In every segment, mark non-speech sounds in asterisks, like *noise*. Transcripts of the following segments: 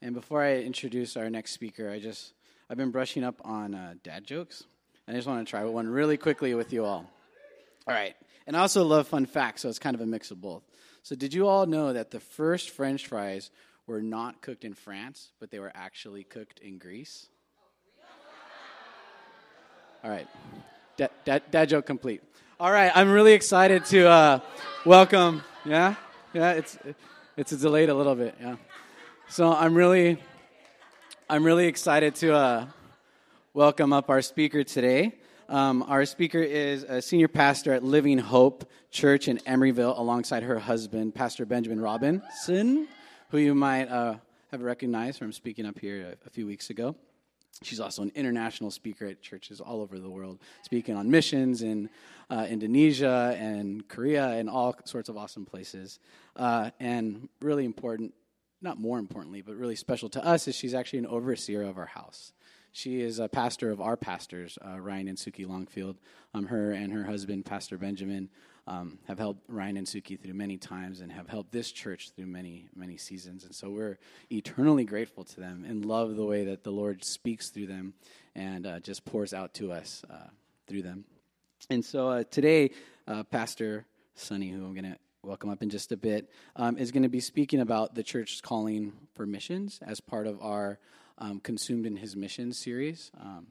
And before I introduce our next speaker, I just I've been brushing up on uh, dad jokes, and I just want to try one really quickly with you all. All right, and I also love fun facts, so it's kind of a mix of both. So, did you all know that the first French fries were not cooked in France, but they were actually cooked in Greece? All right, dad, dad, dad joke complete. All right, I'm really excited to uh, welcome. Yeah, yeah, it's it's delayed a little bit. Yeah. So I'm really, I'm really excited to uh, welcome up our speaker today. Um, our speaker is a senior pastor at Living Hope Church in Emeryville, alongside her husband, Pastor Benjamin Robinson, who you might uh, have recognized from speaking up here a, a few weeks ago. She's also an international speaker at churches all over the world, speaking on missions in uh, Indonesia and Korea and all sorts of awesome places. Uh, and really important, not more importantly, but really special to us, is she's actually an overseer of our house. She is a pastor of our pastors, uh, Ryan and Suki Longfield. Um, her and her husband, Pastor Benjamin, um, have helped Ryan and Suki through many times and have helped this church through many, many seasons. And so we're eternally grateful to them and love the way that the Lord speaks through them and uh, just pours out to us uh, through them. And so uh, today, uh, Pastor Sonny, who I'm going to welcome up in just a bit, um, is going to be speaking about the church's calling for missions as part of our um, Consumed in His Mission series um,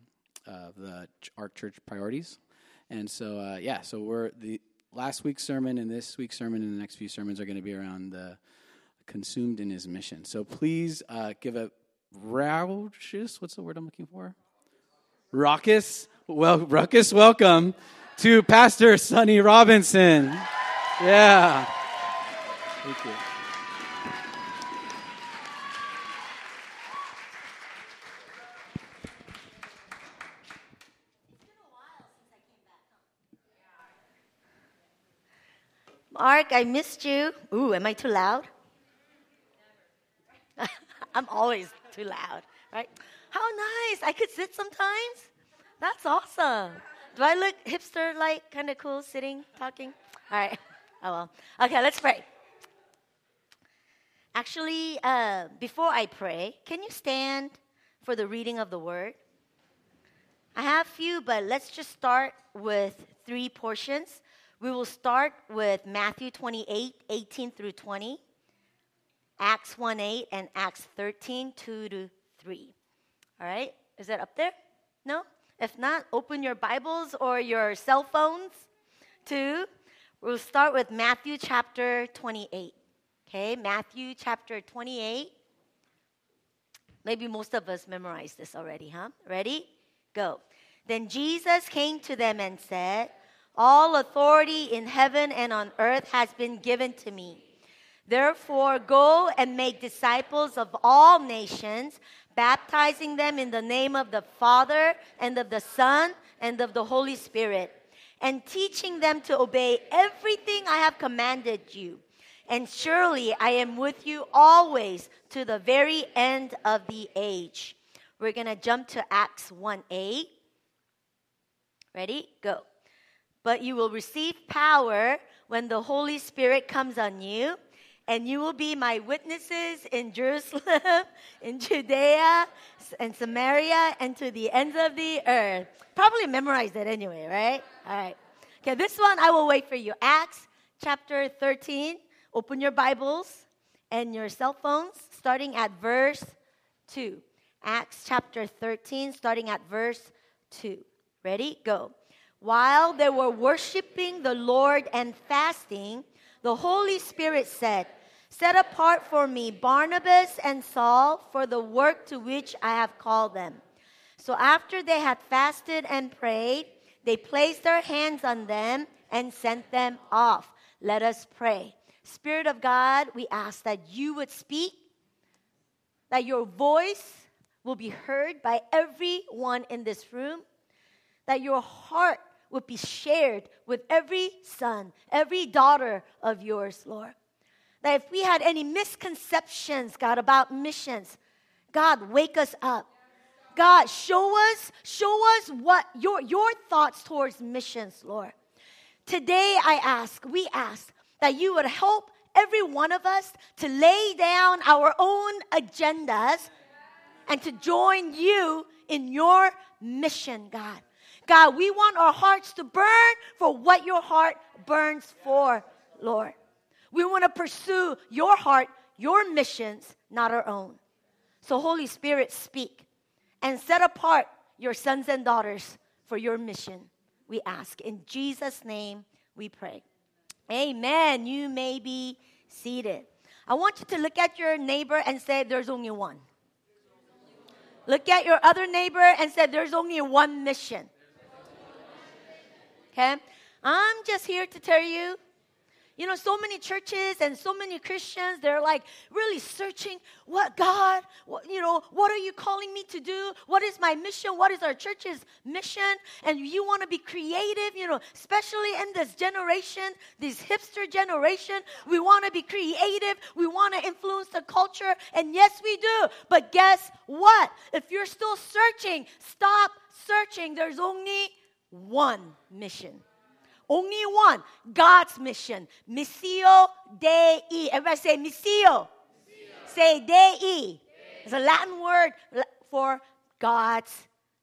of the our church priorities. And so, uh, yeah, so we're the last week's sermon and this week's sermon and the next few sermons are going to be around the consumed in His mission. So please uh, give a raucous. What's the word I'm looking for? Raucous. Well, ruckus. Welcome to Pastor Sonny Robinson. Yeah. Thank you. Mark, I missed you. Ooh, am I too loud? *laughs* I'm always too loud, right? How nice. I could sit sometimes. That's awesome. Do I look hipster like, kind of cool, sitting, talking? All right. Oh well. Okay, let's pray. Actually, uh, before I pray, can you stand for the reading of the word? I have few, but let's just start with three portions. We will start with Matthew 28, 18 through 20, Acts 1 8, and Acts 13, 2 to 3. All right? Is that up there? No? If not, open your Bibles or your cell phones to. We'll start with Matthew chapter 28. Okay, Matthew chapter 28. Maybe most of us memorized this already, huh? Ready? Go. Then Jesus came to them and said, All authority in heaven and on earth has been given to me. Therefore, go and make disciples of all nations, baptizing them in the name of the Father and of the Son and of the Holy Spirit, and teaching them to obey everything I have commanded you. And surely I am with you always to the very end of the age. We're going to jump to Acts 1 8. Ready? Go. But you will receive power when the Holy Spirit comes on you, and you will be my witnesses in Jerusalem, *laughs* in Judea, and Samaria, and to the ends of the earth. Probably memorize it anyway, right? All right. Okay, this one I will wait for you. Acts chapter 13. Open your Bibles and your cell phones, starting at verse 2. Acts chapter 13, starting at verse 2. Ready? Go. While they were worshiping the Lord and fasting, the Holy Spirit said, Set apart for me Barnabas and Saul for the work to which I have called them. So after they had fasted and prayed, they placed their hands on them and sent them off. Let us pray. Spirit of God, we ask that you would speak, that your voice will be heard by everyone in this room, that your heart would be shared with every son, every daughter of yours, Lord. That if we had any misconceptions, God, about missions, God, wake us up. God, show us, show us what your, your thoughts towards missions, Lord. Today I ask, we ask that you would help every one of us to lay down our own agendas and to join you in your mission, God. God, we want our hearts to burn for what your heart burns for, Lord. We want to pursue your heart, your missions, not our own. So, Holy Spirit, speak and set apart your sons and daughters for your mission, we ask. In Jesus' name, we pray. Amen. You may be seated. I want you to look at your neighbor and say, There's only one. Look at your other neighbor and say, There's only one mission. Okay? I'm just here to tell you you know, so many churches and so many Christians, they're like really searching what God, what, you know, what are you calling me to do? What is my mission? What is our church's mission? And you want to be creative, you know, especially in this generation, this hipster generation. We want to be creative. We want to influence the culture. And yes, we do. But guess what? If you're still searching, stop searching. There's only one mission. Only one. God's mission. Missio Dei. Everybody say missio. missio. Say Dei. Dei. It's a Latin word for God's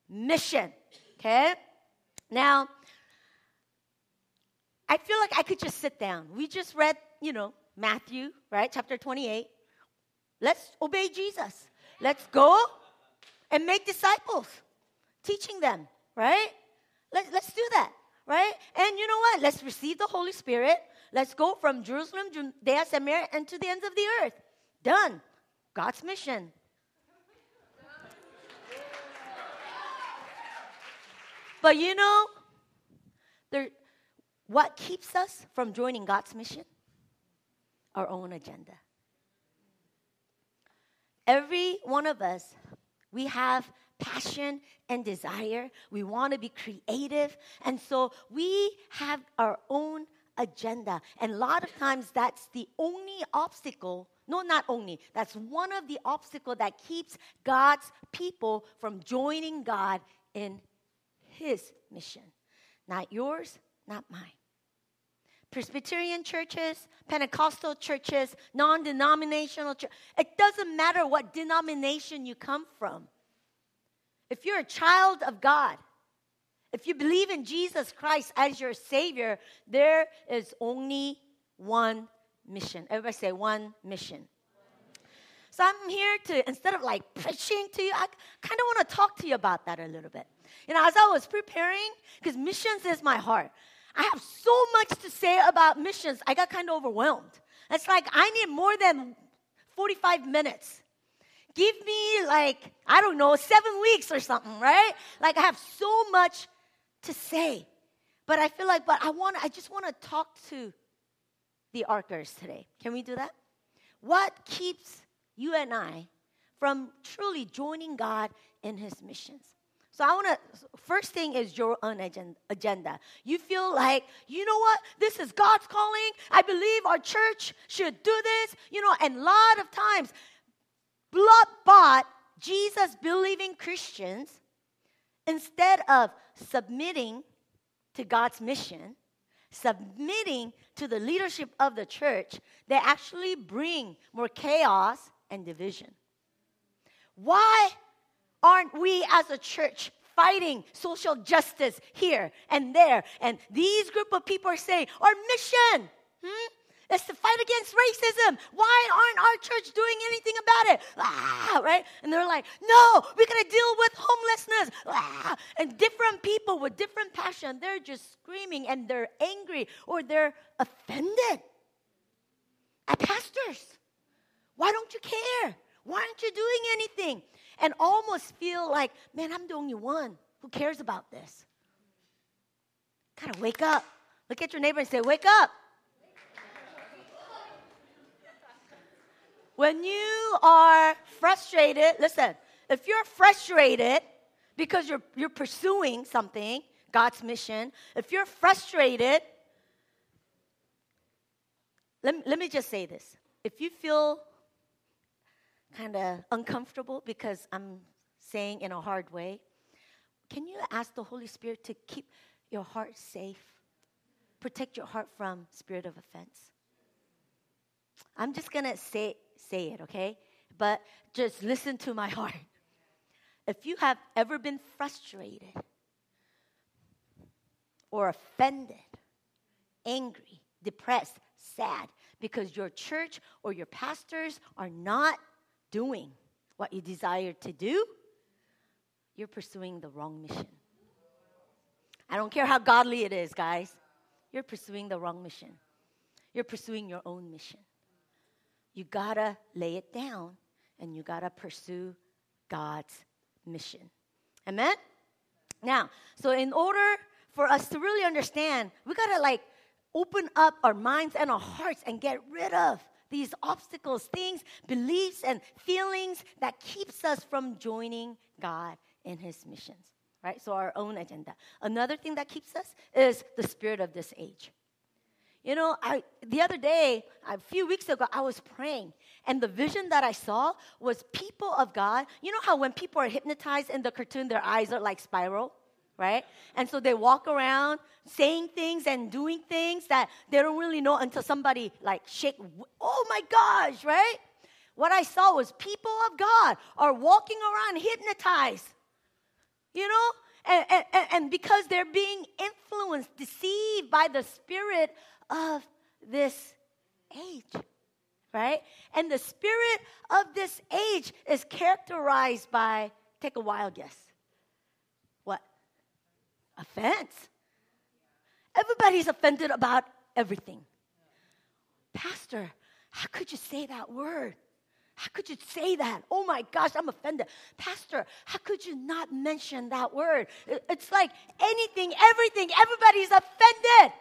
mission. Okay? Now, I feel like I could just sit down. We just read, you know, Matthew, right? Chapter 28. Let's obey Jesus. Let's go and make disciples, teaching them, right? Let, let's do that right? And you know what? Let's receive the Holy Spirit. Let's go from Jerusalem, Judea, Samaria, and to the ends of the earth. Done. God's mission. But you know, there, what keeps us from joining God's mission? Our own agenda. Every one of us, we have passion and desire. We want to be creative. And so we have our own agenda. And a lot of times that's the only obstacle. No, not only. That's one of the obstacles that keeps God's people from joining God in his mission. Not yours, not mine. Presbyterian churches, Pentecostal churches, non denominational church. It doesn't matter what denomination you come from. If you're a child of God, if you believe in Jesus Christ as your Savior, there is only one mission. Everybody say one mission. So I'm here to, instead of like preaching to you, I kind of want to talk to you about that a little bit. You know, as I was preparing, because missions is my heart, I have so much to say about missions, I got kind of overwhelmed. It's like I need more than 45 minutes give me like, I don't know, seven weeks or something, right? Like I have so much to say. But I feel like, but I want, I just want to talk to the Arkers today. Can we do that? What keeps you and I from truly joining God in His missions? So I want to, first thing is your own agenda. You feel like, you know what? This is God's calling. I believe our church should do this. You know, and a lot of times blood bought, Jesus believing Christians, instead of submitting to God's mission, submitting to the leadership of the church, they actually bring more chaos and division. Why aren't we as a church fighting social justice here and there? And these group of people are saying, our mission, hmm? It's to fight against racism. Why aren't our church doing anything about it? Ah, right? And they're like, no, we're going to deal with homelessness. Ah, and different people with different passion, they're just screaming and they're angry or they're offended at pastors. Why don't you care? Why aren't you doing anything? And almost feel like, man, I'm the only one who cares about this. Of wake up. Look at your neighbor and say, wake up. When you are frustrated, listen, if you're frustrated because you're, you're pursuing something, God's mission, if you're frustrated, let, let me just say this. If you feel kind of uncomfortable because I'm saying in a hard way, can you ask the Holy Spirit to keep your heart safe? Protect your heart from spirit of offense. I'm just going to say, say it, okay? But just listen to my *laughs* heart. If you have ever been frustrated or offended, angry, depressed, sad because your church or your pastors are not doing what you desire to do, you're pursuing the wrong mission. I don't care how godly it is, guys. You're pursuing the wrong mission. You're pursuing your own mission. You gotta lay it down and you gotta pursue God's mission. Amen? Now, so in order for us to really understand, we gotta like open up our minds and our hearts and get rid of these obstacles, things, beliefs, and feelings that keeps us from joining God in His missions. Right? So our own agenda. Another thing that keeps us is the spirit of this age. You know, I the other day, a few weeks ago, I was praying, and the vision that I saw was people of God. You know how when people are hypnotized in the cartoon, their eyes are like spiral? right? And so they walk around saying things and doing things that they don't really know until somebody like shake, oh my gosh, right? What I saw was people of God are walking around hypnotized, you know? And, and, and because they're being influenced, deceived by the spirit of this age, right? And the spirit of this age is characterized by, take a wild guess what? offense. Everybody's offended about everything. Pastor, how could you say that word? How could you say that? Oh my gosh, I'm offended. Pastor, how could you not mention that word? It's like anything, everything, everybody's offended.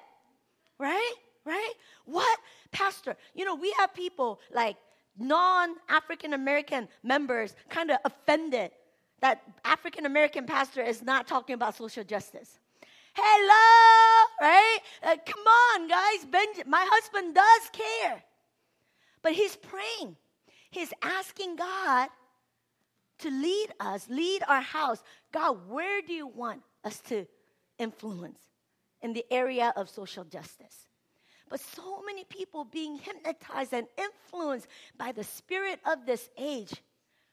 Right? Right? What? Pastor, you know, we have people like non African American members kind of offended that African American pastor is not talking about social justice. Hello, right? Uh, come on, guys. My husband does care. But he's praying. He's asking God to lead us, lead our house. God, where do you want us to influence in the area of social justice? But so many people being hypnotized and influenced by the spirit of this age,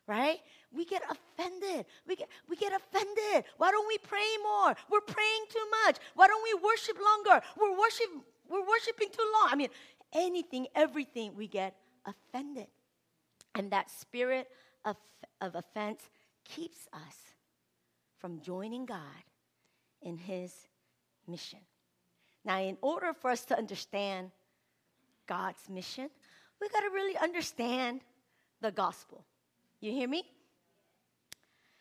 right? we get offended. We get, we get offended. Why don't we pray more? We're praying too much. Why don't we worship longer? We're, worship, we're worshiping too long. I mean, anything, everything, we get offended. And that spirit of, of offense keeps us from joining God in His mission. Now, in order for us to understand God's mission, we got to really understand the gospel. You hear me?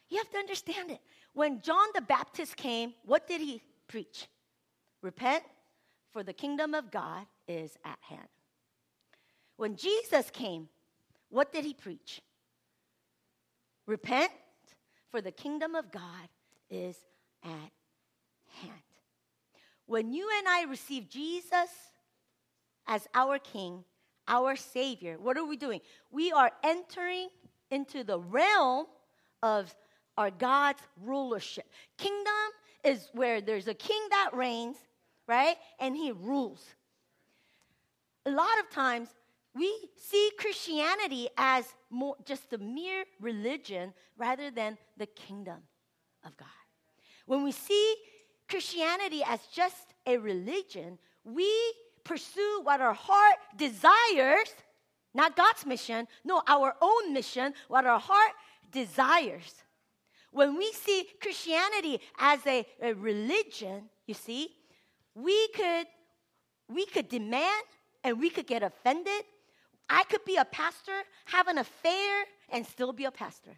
You have to understand it. When John the Baptist came, what did he preach? Repent, for the kingdom of God is at hand. When Jesus came, what did he preach? Repent, for the kingdom of God is at hand. When you and I receive Jesus as our King, our Savior, what are we doing? We are entering into the realm of our God's rulership. Kingdom is where there's a king that reigns, right? And he rules. A lot of times we see Christianity as more just a mere religion rather than the kingdom of God. When we see Christianity as just a religion, we pursue what our heart desires, not God's mission, no, our own mission, what our heart desires. When we see Christianity as a, a religion, you see, we could we could demand and we could get offended. I could be a pastor, have an affair, and still be a pastor.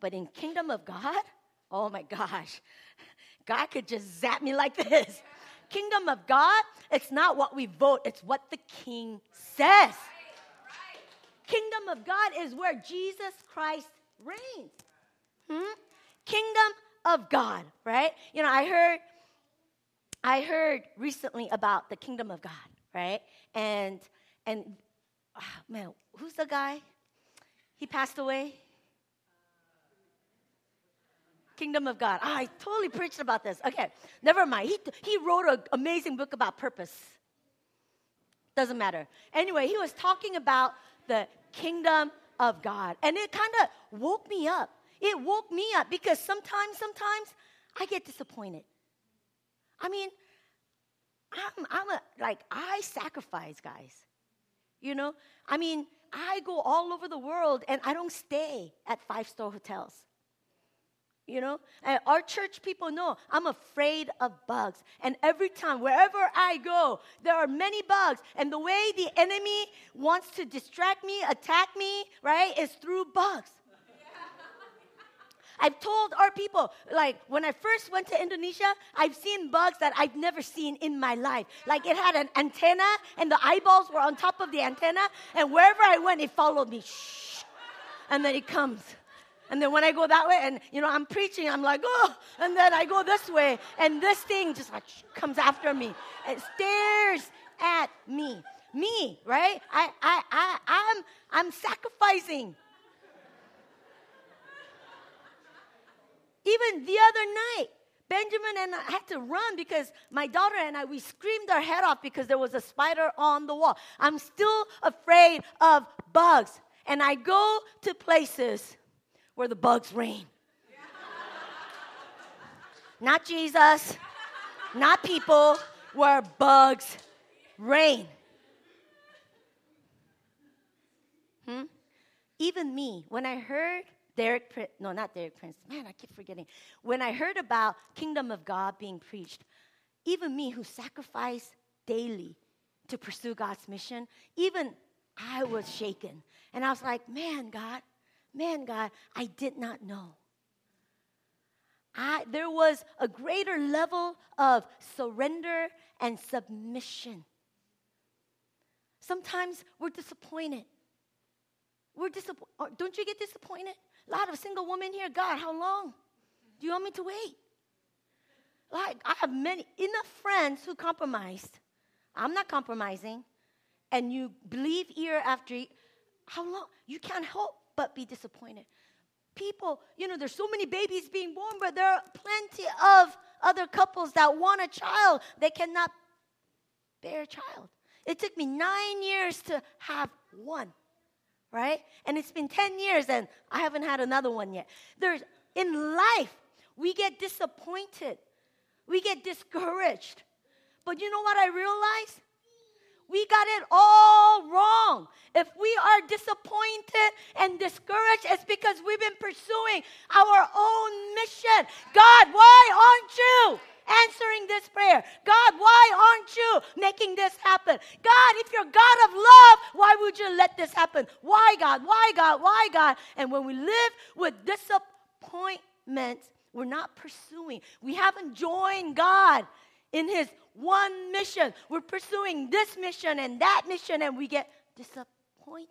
But in kingdom of God, oh my gosh, God could just zap me like this. Kingdom of God, it's not what we vote, it's what the king says. Kingdom of God is where Jesus Christ reigns. Hmm? Kingdom of God, right? You know, I heard I heard recently about the kingdom of God, right? And and oh, man, who's the guy? He passed away. Kingdom of God. Oh, I totally preached about this. Okay, never mind. He, he wrote an amazing book about purpose. Doesn't matter. Anyway, he was talking about the kingdom of God. And it kind of woke me up. It woke me up because sometimes, sometimes I get disappointed. I mean, I'm, I'm a, like, I sacrifice, guys. You know? I mean, I go all over the world and I don't stay at five star hotels. You know, and our church people know I'm afraid of bugs. And every time, wherever I go, there are many bugs. And the way the enemy wants to distract me, attack me, right, is through bugs. *laughs* I've told our people, like when I first went to Indonesia, I've seen bugs that I've never seen in my life. Like it had an antenna and the eyeballs were on top of the antenna, and wherever I went, it followed me. Shh. And then it comes. And then when I go that way, and you know, I'm preaching, I'm like, oh, and then I go this way, and this thing just like comes after me. It stares at me. Me, right? I, I, I, I'm, I'm sacrificing Even the other night, Benjamin and I had to run because my daughter and I, we screamed our head off because there was a spider on the wall. I'm still afraid of bugs. And I go to places where the bugs reign. not Jesus, not people, where bugs reign. Hmm? Even me, when I heard Derek, no, not Derek Prince. Man, I keep forgetting. When I heard about kingdom of God being preached, even me who sacrifice daily to pursue God's mission, even I was shaken. And I was like, man, God, man, God, I did not know. I, there was a greater level of surrender and submission. Sometimes we're disappointed. We're disappointed. Uh, don't you get disappointed? A lot of single women here. God, how long do you want me to wait? Like, I have many, enough friends who compromised. I'm not compromising. And you believe year after. How long? You can't help but be disappointed. People, you know, there's so many babies being born, but there are plenty of other couples that want a child. They cannot bear a child. It took me nine years to have one right? And it's been 10 years and I haven't had another one yet. There's in life, we get disappointed. We get discouraged. But you know what I realized? We got it all wrong. If we are disappointed and discouraged, it's because we've been pursuing our own mission. God, why aren't you? answering this prayer. God, why aren't you making this happen? God, if you're God of love, why would you let this happen? Why, God? Why, God? Why, God? And when we live with disappointment, we're not pursuing. We haven't joined God in His one mission. We're pursuing this mission and that mission, and we get disappointed.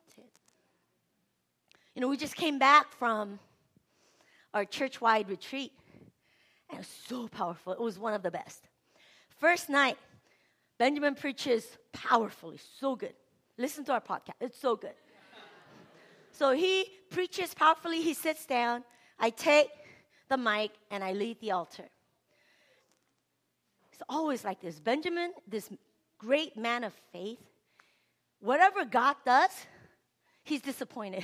You know, we just came back from our church wide retreat. And it was so powerful. It was one of the best. First night, Benjamin preaches powerfully, so good. Listen to our podcast, it's so good. So he preaches powerfully, he sits down. I take the mic and I lead the altar. It's always like this. Benjamin, this great man of faith, whatever God does, he's disappointed.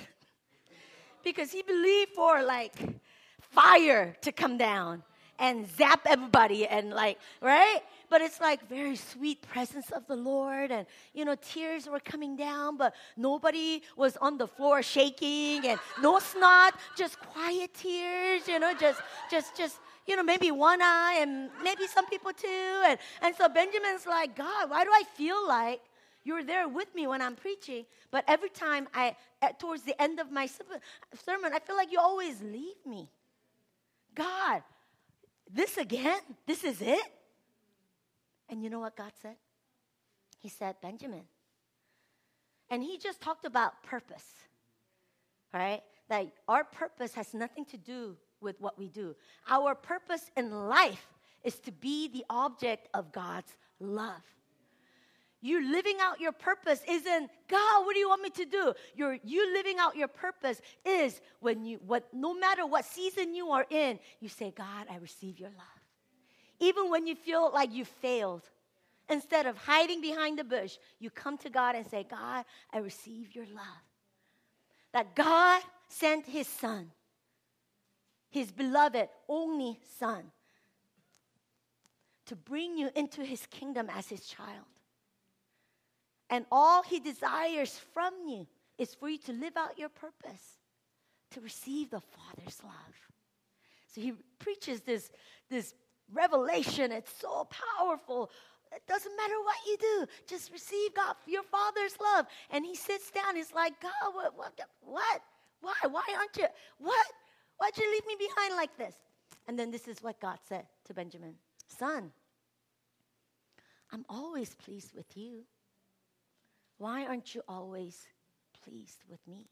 *laughs* because he believed for like fire to come down and zap everybody and like, right? But it's like very sweet presence of the Lord and you know tears were coming down but nobody was on the floor shaking and no snot, just quiet tears, you know, just just just you know, maybe one eye and maybe some people too. And, and so Benjamin's like, God, why do I feel like you're there with me when I'm preaching? But every time I, at, towards the end of my sermon, I feel like you always leave me. God, this again? This is it? And you know what God said? He said, Benjamin. And he just talked about purpose, right? That our purpose has nothing to do with what we do. Our purpose in life is to be the object of God's love you living out your purpose isn't god what do you want me to do You're, you living out your purpose is when you what no matter what season you are in you say god i receive your love even when you feel like you failed Instead of hiding behind the bush, you come to God and say, God, I receive your love. That God sent his son, his beloved only son, to bring you into his kingdom as his child. And all he desires from you is for you to live out your purpose, to receive the Father's love. So he preaches this, this revelation. It's so powerful. It doesn't matter what you do, just receive God, your Father's love. And he sits down. He's like, God, what, what, what? Why? Why aren't you? What? Why'd you leave me behind like this? And then this is what God said to Benjamin Son, I'm always pleased with you. Why aren't you always pleased with me?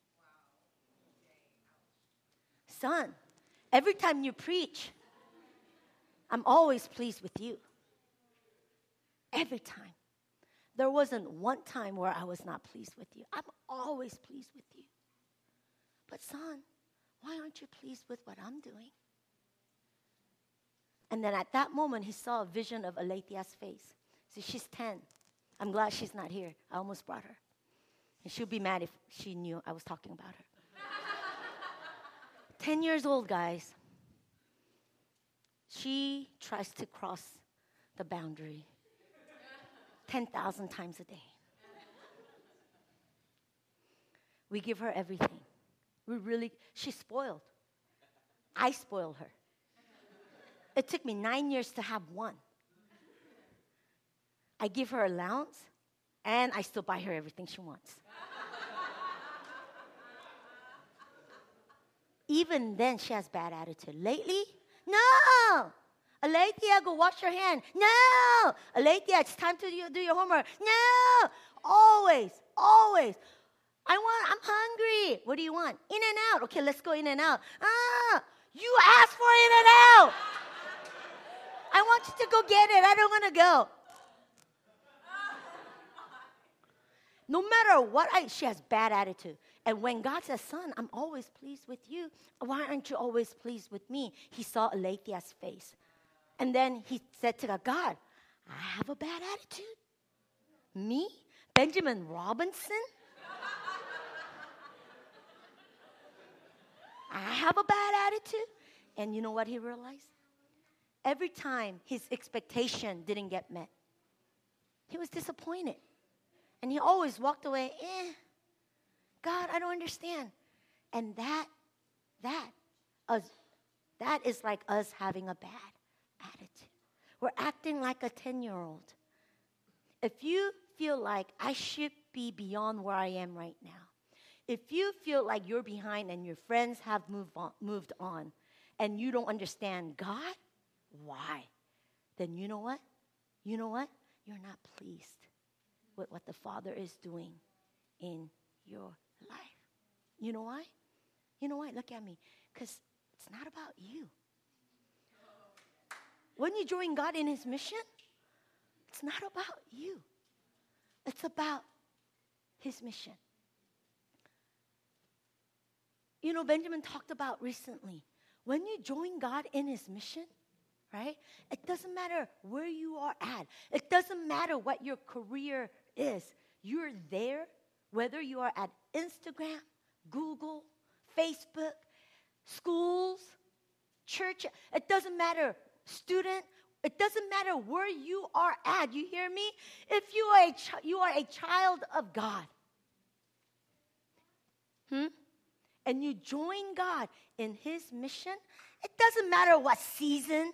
Son, every time you preach, I'm always pleased with you. Every time. There wasn't one time where I was not pleased with you. I'm always pleased with you. But, son, why aren't you pleased with what I'm doing? And then at that moment, he saw a vision of Alethea's face. See, she's 10. I'm glad she's not here. I almost brought her. And she'd be mad if she knew I was talking about her. *laughs* 10 years old, guys. She tries to cross the boundary 10,000 times a day. We give her everything. We really, she's spoiled. I spoil her. It took me nine years to have one. I give her allowance, and I still buy her everything she wants. Even then, she has bad attitude. Lately, no. Alethea, go wash your hand. No. Alethea, it's time to do your homework. No. Always, always. I want, I'm hungry. What do you want? In and out. Okay, let's go in and out. Ah, you asked for in and out. I want you to go get it. I don't want to go. No matter what I, she has bad attitude. And when God says, son, I'm always pleased with you. Why aren't you always pleased with me? He saw Alethea's face. And then he said to God, God, I have a bad attitude. Me? Benjamin Robinson? I have a bad attitude. And you know what he realized? Every time his expectation didn't get met, he was disappointed. And he always walked away, eh, God, I don't understand. And that, that, us, that is like us having a bad attitude. We're acting like a 10 year old. If you feel like I should be beyond where I am right now, if you feel like you're behind and your friends have moved on, moved on and you don't understand God, why? Then you know what? You know what? You're not pleased with what the Father is doing in your life. You know why? You know why? Look at me. Because it's not about you. When you join God in His mission, it's not about you, it's about His mission. You know, Benjamin talked about recently when you join God in His mission, right? It doesn't matter where you are at, it doesn't matter what your career is. You're there, whether you are at Instagram, Google, Facebook, schools, church, it doesn't matter, student, it doesn't matter where you are at. You hear me? If you are a, ch- you are a child of God, hmm? And you join God in His mission, it doesn't matter what season,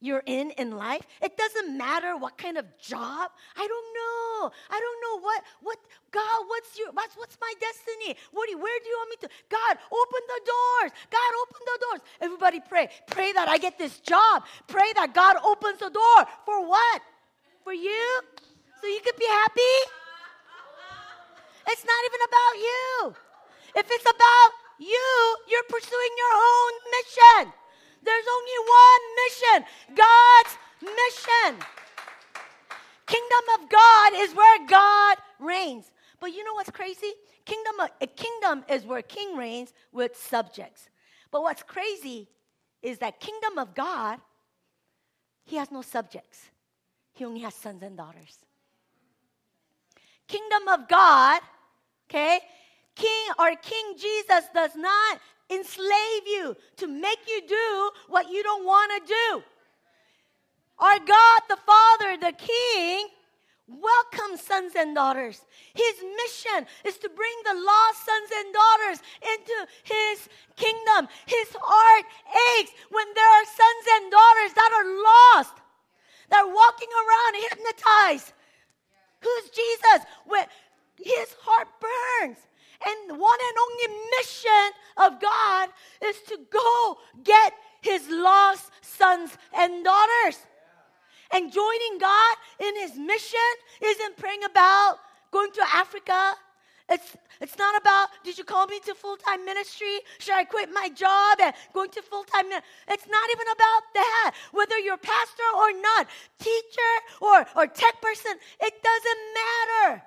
you're in in life. It doesn't matter what kind of job. I don't know. I don't know what what God. What's your what's what's my destiny? What do you, where do you want me to? God, open the doors. God, open the doors. Everybody pray. Pray that I get this job. Pray that God opens the door for what? For you, so you could be happy. It's not even about you. If it's about you, you're pursuing your own mission. There's only one mission God's mission. Kingdom of God is where God reigns. But you know what's crazy? Kingdom, a kingdom is where king reigns with subjects. But what's crazy is that kingdom of God, he has no subjects. he only has sons and daughters. Kingdom of God, okay? King or King Jesus does not enslave you to make you do what you don't want to do. Our God, the Father, the King, welcomes sons and daughters. His mission is to bring the lost sons and daughters into His kingdom. His heart aches when there are sons and daughters that are lost, that are walking around hypnotized. Who's Jesus? When his heart burns. And one and only mission of God is to go get his lost sons and daughters. And joining God in his mission isn't praying about going to Africa. It's, it's not about, did you call me to full time ministry? Should I quit my job and going to full time? It's not even about that. Whether you're pastor or not, teacher or, or tech person, it doesn't matter.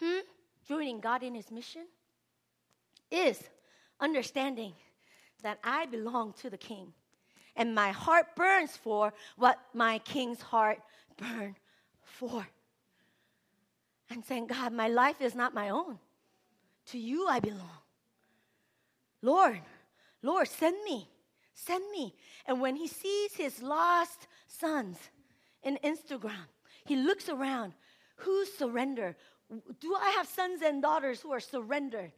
Hmm? Joining God in his mission is understanding that I belong to the king and my heart burns for what my king's heart burned for. And saying, God, my life is not my own. To you I belong. Lord, Lord, send me. Send me. And when he sees his lost sons in Instagram, he looks around. Who's surrender? Do I have sons and daughters who are surrendered?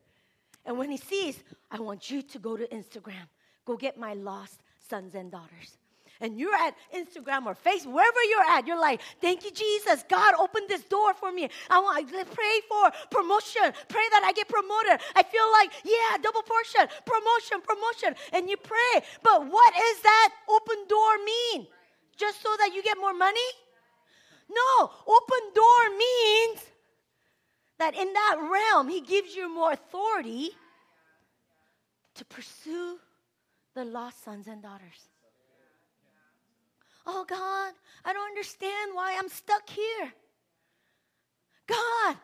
And when he sees, I want you to go to Instagram, go get my lost sons and daughters. And you're at Instagram or Facebook, wherever you're at, you're like, thank you, Jesus. God opened this door for me. I want to pray for promotion. Pray that I get promoted. I feel like, yeah, double portion, promotion, promotion. And you pray. But what is that open door mean? Just so that you get more money? No, open door means that in that realm, He gives you more authority to pursue the lost sons and daughters. Oh God, I don't understand why I'm stuck here. God,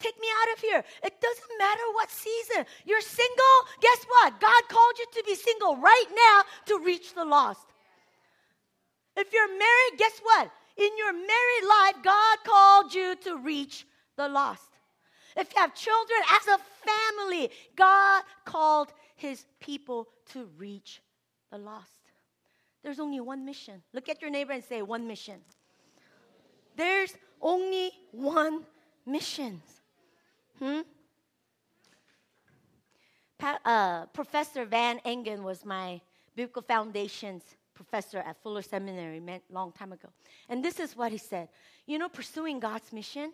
take me out of here. It doesn't matter what season. You're single, guess what? God called you to be single right now to reach the lost. If you're married, guess what? In your married life, God called you to reach the lost. If you have children as a family, God called his people to reach the lost. There's only one mission. Look at your neighbor and say, one mission. There's only one mission. Hmm? Pa- uh, professor Van Engen was my biblical foundations professor at Fuller Seminary a long time ago. And this is what he said. You know, pursuing God's mission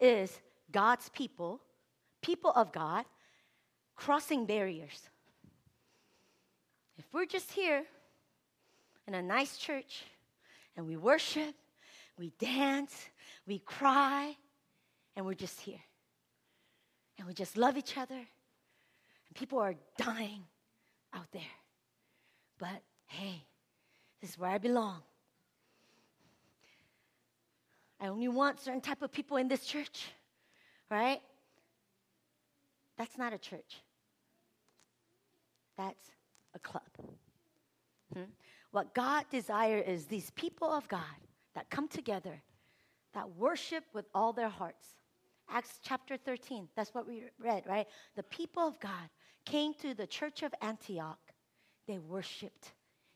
is God's people, people of God, crossing barriers. If we're just here in a nice church and we worship, we dance, we cry, and we're just here. And we just love each other, and people are dying out there. But hey, this is where I belong. I only want certain type of people in this church, right? That's not a church. That's a club. Hmm? What God desires is these people of God that come together, that worship with all their hearts. Acts chapter 13, that's what we read, right? The people of God came to the church of Antioch. They worshiped,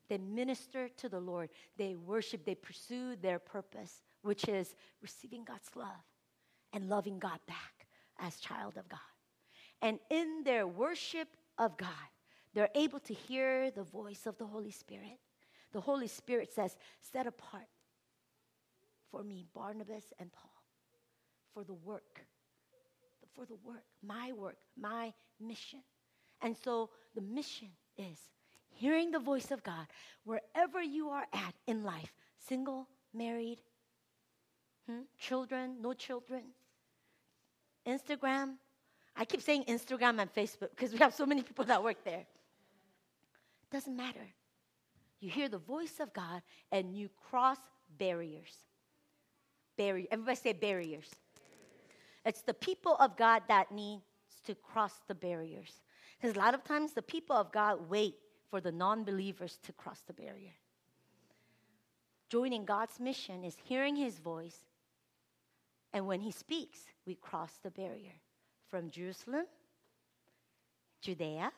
they ministered to the Lord, they worshiped, they pursued their purpose, which is receiving God's love and loving God back as child of God. And in their worship of God, they're able to hear the voice of the Holy Spirit. The Holy Spirit says, Set apart for me Barnabas and Paul for the work, for the work, my work, my mission. And so the mission is hearing the voice of God wherever you are at in life single, married, hmm? children, no children, Instagram. I keep saying Instagram and Facebook because we have so many people that work there. Doesn't matter. You hear the voice of God and you cross barriers. Barrier. Everybody say barriers. It's the people of God that needs to cross the barriers. Because a lot of times the people of God wait for the non believers to cross the barrier. Joining God's mission is hearing his voice, and when he speaks, we cross the barrier from Jerusalem, Judea,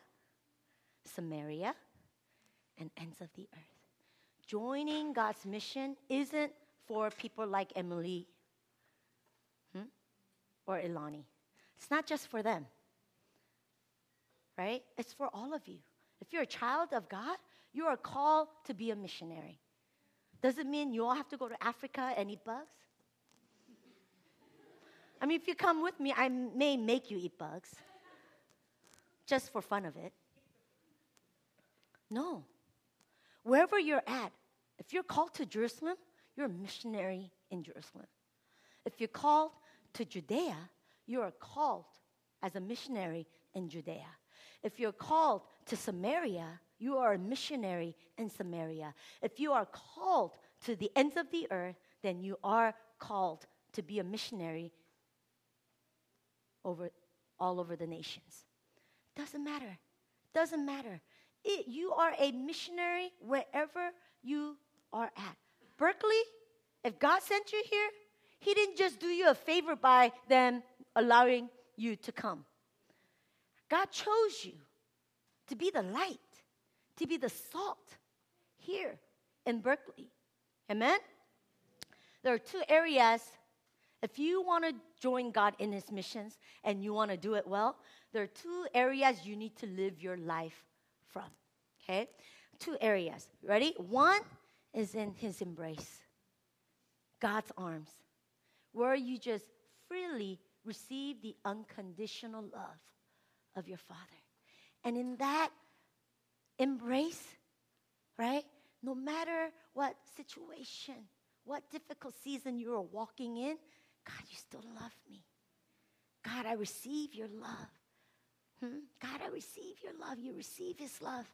Samaria, and ends of the earth. Joining God's mission isn't for people like Emily hmm, or Ilani. It's not just for them, right? It's for all of you. If you're a child of God, you are called to be a missionary. Does it mean you all have to go to Africa and eat bugs? I mean, if you come with me, I may make you eat bugs just for fun of it. No. Wherever you're at, if you're called to Jerusalem, you're a missionary in Jerusalem. If you're called to Judea, you are called as a missionary in Judea. If you're called to Samaria, you are a missionary in Samaria. If you are called to the ends of the earth, then you are called to be a missionary over all over the nations. Doesn't matter. Doesn't matter. It, you are a missionary wherever you are at. Berkeley, if God sent you here, He didn't just do you a favor by them allowing you to come. God chose you to be the light, to be the salt here in Berkeley. Amen? There are two areas. If you want to join God in His missions and you want to do it well, there are two areas you need to live your life from. Okay? Two areas. Ready? One is in His embrace, God's arms, where you just freely receive the unconditional love of your Father. And in that embrace, right? No matter what situation, what difficult season you are walking in, God, you still love me. God, I receive your love. Hmm? God, I receive your love. You receive his love.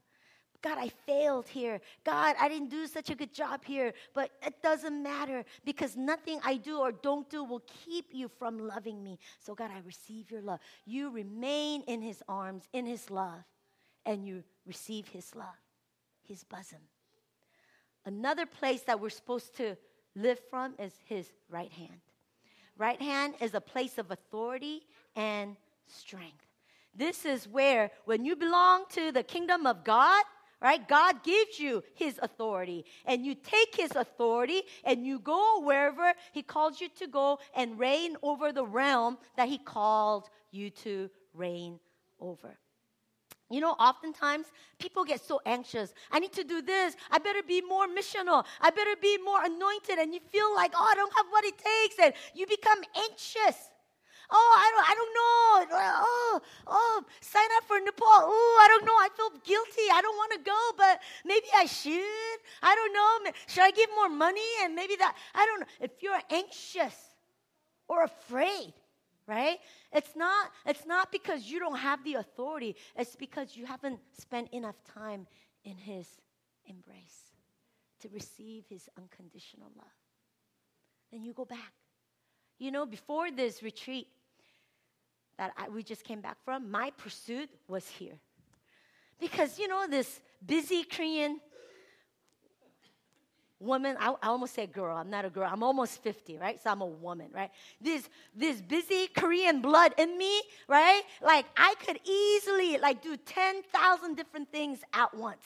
God, I failed here. God, I didn't do such a good job here. But it doesn't matter because nothing I do or don't do will keep you from loving me. So, God, I receive your love. You remain in his arms, in his love, and you receive his love, his bosom. Another place that we're supposed to live from is his right hand. Right hand is a place of authority and strength. This is where, when you belong to the kingdom of God, right? God gives you his authority, and you take his authority and you go wherever he calls you to go and reign over the realm that he called you to reign over. You know, oftentimes people get so anxious. I need to do this. I better be more missional. I better be more anointed. And you feel like, oh, I don't have what it takes. And you become anxious. Oh, I don't, I don't know. Oh, oh, sign up for Nepal. Oh, I don't know. I feel guilty. I don't want to go, but maybe I should. I don't know. Should I give more money? And maybe that, I don't know. If you're anxious or afraid, right? It's not, it's not because you don't have the authority, it's because you haven't spent enough time in His embrace to receive His unconditional love. Then you go back. You know, before this retreat that I, we just came back from, my pursuit was here. Because, you know, this busy Korean woman, I, I, almost said girl, I'm not a girl, I'm almost 50, right? So I'm a woman, right? This, this busy Korean blood in me, right? Like I could easily like do 10,000 different things at once,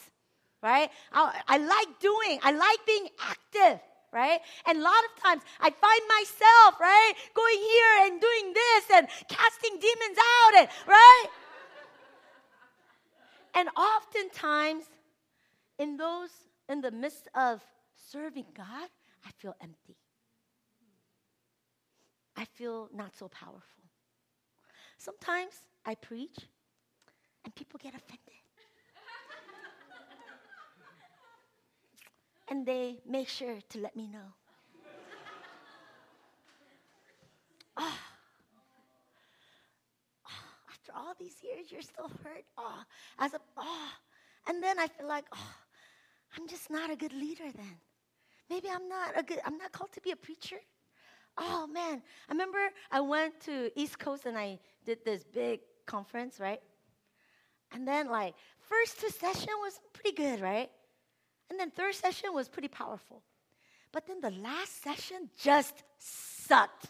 right? I, I like doing, I like being active, right? And a lot of times I find myself, right, going here and doing this and casting demons out and, right? and oftentimes in those, in the midst of serving God, I feel empty. I feel not so powerful. Sometimes I preach and people get offended. and they make sure to let me know. oh, after all these years, you're still hurt. Oh, as a oh, and then I feel like, oh, I'm just not a good leader then. Maybe I'm not a good, I'm not called to be a preacher. Oh man, I remember I went to East Coast and I did this big conference, right? And then like first two session was pretty good, right? And then third session was pretty powerful. But then the last session just sucked.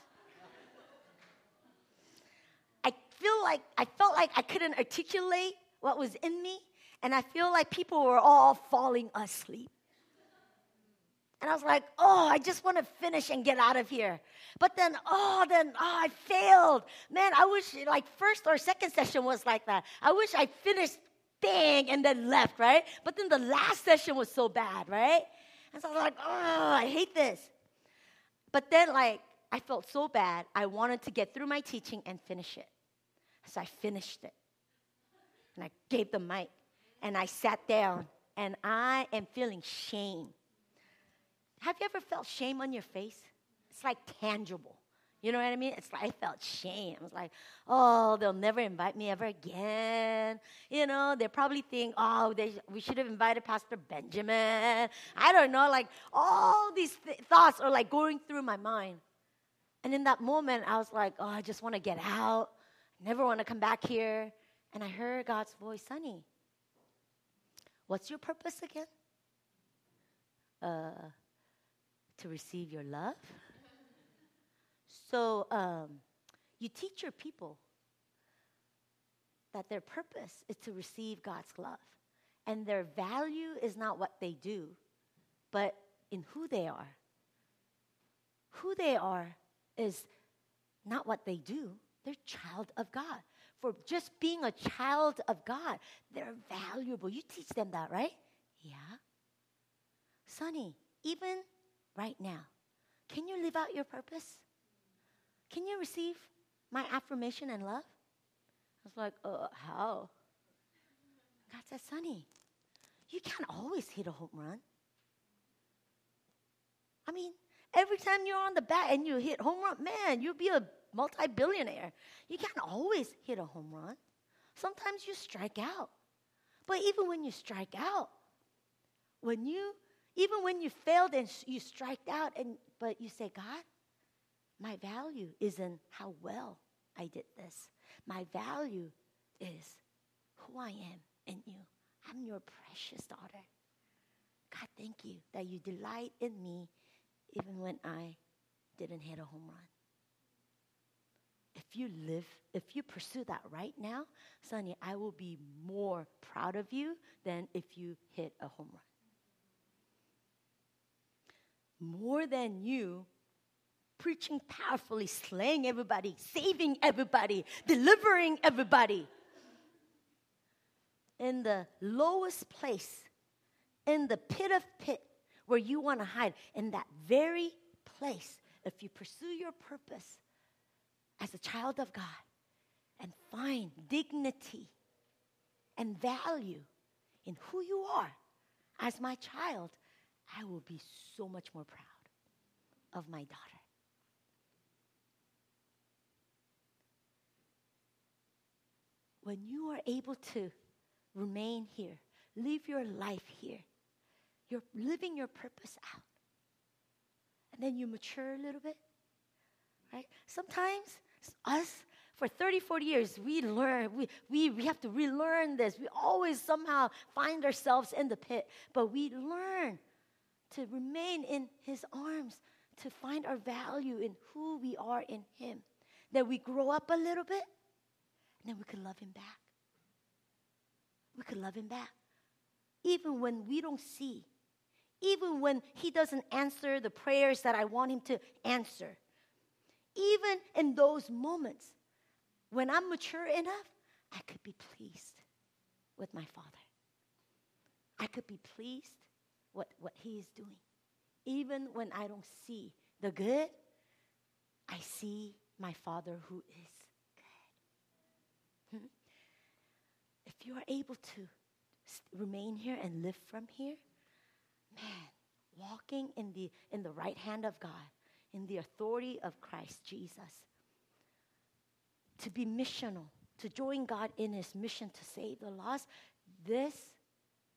I feel like I felt like I couldn't articulate what was in me, and I feel like people were all falling asleep. And I was like, oh, I just want to finish and get out of here. But then, oh, then, oh, I failed. Man, I wish like first or second session was like that. I wish I finished bang and then left, right? But then the last session was so bad, right? And so I was like, oh, I hate this. But then, like, I felt so bad. I wanted to get through my teaching and finish it. So I finished it. And I gave the mic. And I sat down. And I am feeling shame. Have you ever felt shame on your face? It's like tangible. You know what I mean? It's like I felt shame. I was like, oh, they'll never invite me ever again. You know, they probably think, oh, they, we should have invited Pastor Benjamin. I don't know, like all these th- thoughts are like going through my mind. And in that moment, I was like, oh, I just want to get out. I never want to come back here. And I heard God's voice, Sonny, what's your purpose again? Uh, to receive your love? So um, you teach your people that their purpose is to receive God's love. And their value is not what they do, but in who they are. Who they are is not what they do, they're child of God. For just being a child of God, they're valuable. You teach them that, right? Yeah. Sonny, even right now, can you live out your purpose? Can you receive my affirmation and love? I was like, uh, how? God said, Sonny, you can't always hit a home run. I mean, every time you're on the bat and you hit home run, man, you'll be a multi billionaire. You can't always hit a home run. Sometimes you strike out. But even when you strike out, when you, even when you failed and you strike out, and but you say, God, my value isn't how well I did this. My value is who I am in you. I'm your precious daughter. God, thank you that you delight in me even when I didn't hit a home run. If you live, if you pursue that right now, Sonny, I will be more proud of you than if you hit a home run. More than you preaching powerfully, slaying everybody, saving everybody, delivering everybody. In the lowest place, in the pit of pit where you want to hide, in that very place, if you pursue your purpose as a child of God and find dignity and value in who you are as my child, I will be so much more proud of my daughter. when you are able to remain here, live your life here, you're living your purpose out. And then you mature a little bit, right? Sometimes us, for 30, 40 years, we learn, we, we, we have to relearn this. We always somehow find ourselves in the pit, but we learn to remain in His arms, to find our value in who we are in Him. That we grow up a little bit, and then we could love him back. We could love him back. Even when we don't see, even when he doesn't answer the prayers that I want him to answer, even in those moments when I'm mature enough, I could be pleased with my Father. I could be pleased what, what he is doing. Even when I don't see the good, I see my Father who is good. Hmm? if you are able to remain here and live from here, man, walking in the, in the right hand of God, in the authority of Christ Jesus, to be missional, to join God in his mission to save the lost, this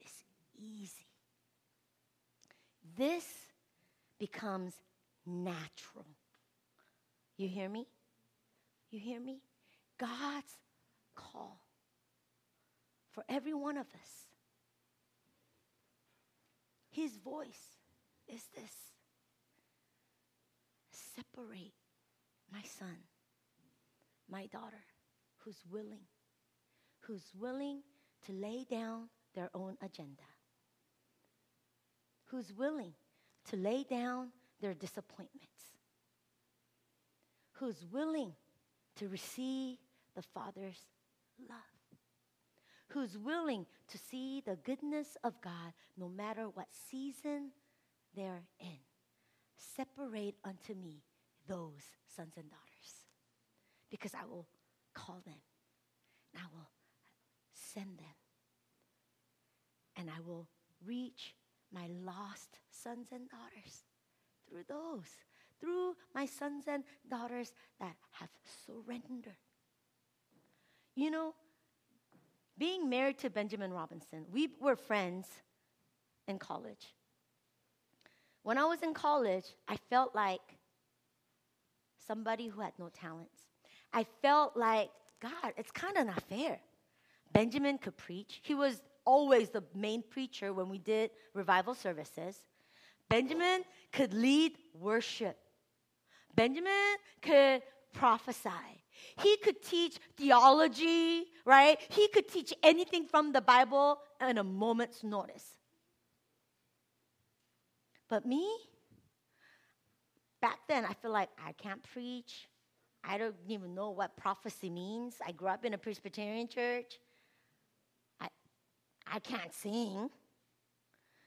is easy. This becomes natural. You hear me? You hear me? God's call for every one of us. His voice is this separate my son, my daughter, who's willing, who's willing to lay down their own agenda, who's willing to lay down their disappointments, who's willing to receive the Father's love, who's willing to see the goodness of God no matter what season they're in. Separate unto me those sons and daughters, because I will call them, and I will send them, and I will reach my lost sons and daughters through those, through my sons and daughters that have surrendered. You know, being married to Benjamin Robinson, we were friends in college. When I was in college, I felt like somebody who had no talents. I felt like, God, it's kind of not fair. Benjamin could preach. He was always the main preacher when we did revival services. Benjamin could lead worship. Benjamin could prophesy. He could teach theology, right? He could teach anything from the Bible in a moment's notice. But me, back then, I feel like I can't preach. I don't even know what prophecy means. I grew up in a Presbyterian church. I, can't sing.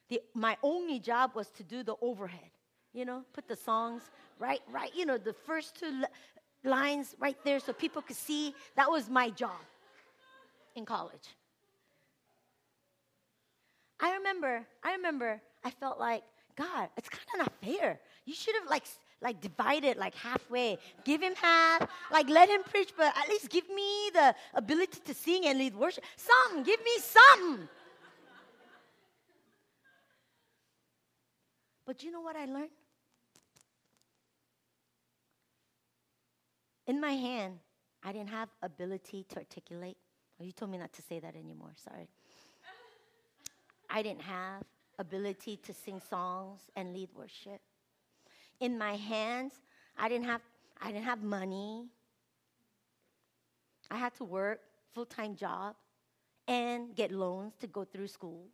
The, my only job was to do the overhead, you know, put the songs right, right, you know, the first two li- lines right there so people could see. That was my job in college. I remember, I remember, I felt like, God, it's kind of not fair. You should have like like divide it like halfway. Give him half, like let him preach, but at least give me the ability to sing and lead worship. Some, give me some. But you know what I learned? In my hand, I didn't have ability to articulate. Oh, you told me not to say that anymore. Sorry. I didn't have ability to sing songs and lead worship. In my hands, I didn't have I didn't have money. I had to work full-time job and get loans to go through school.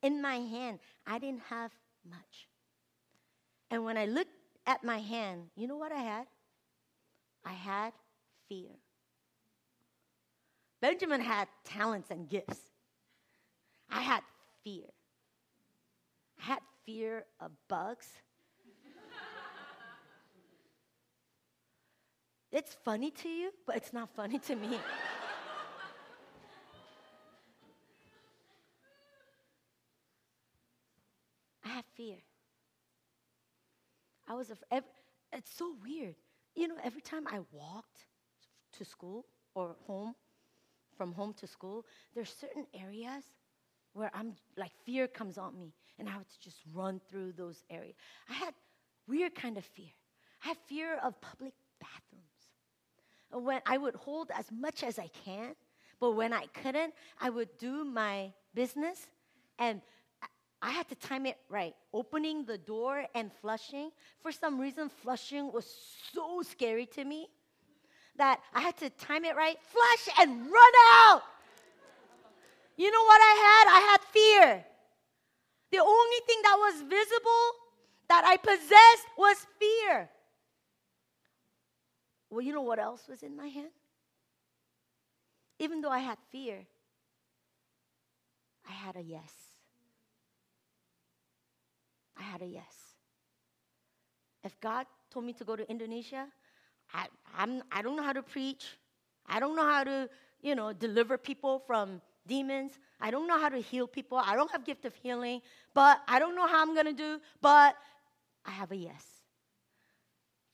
In my hand, I didn't have much. And when I looked at my hand, you know what I had? I had fear. Benjamin had talents and gifts. I had fear. I had fear of bugs. It's funny to you, but it's not funny to me. I have fear. I was afraid. It's so weird. You know, every time I walked to school or home, from home to school, there's certain areas where I'm like fear comes on me and I have to just run through those areas. I had weird kind of fear. I had fear of public. When I would hold as much as I can, but when I couldn't, I would do my business and I had to time it right. Opening the door and flushing. For some reason, flushing was so scary to me that I had to time it right, flush and run out. You know what I had? I had fear. The only thing that was visible that I possessed was fear. Well, you know what else was in my hand? Even though I had fear, I had a yes. I had a yes. If God told me to go to Indonesia, I, I'm, I don't know how to preach. I don't know how to, you know, deliver people from demons. I don't know how to heal people. I don't have gift of healing, but I don't know how I'm going to do, but I have a yes.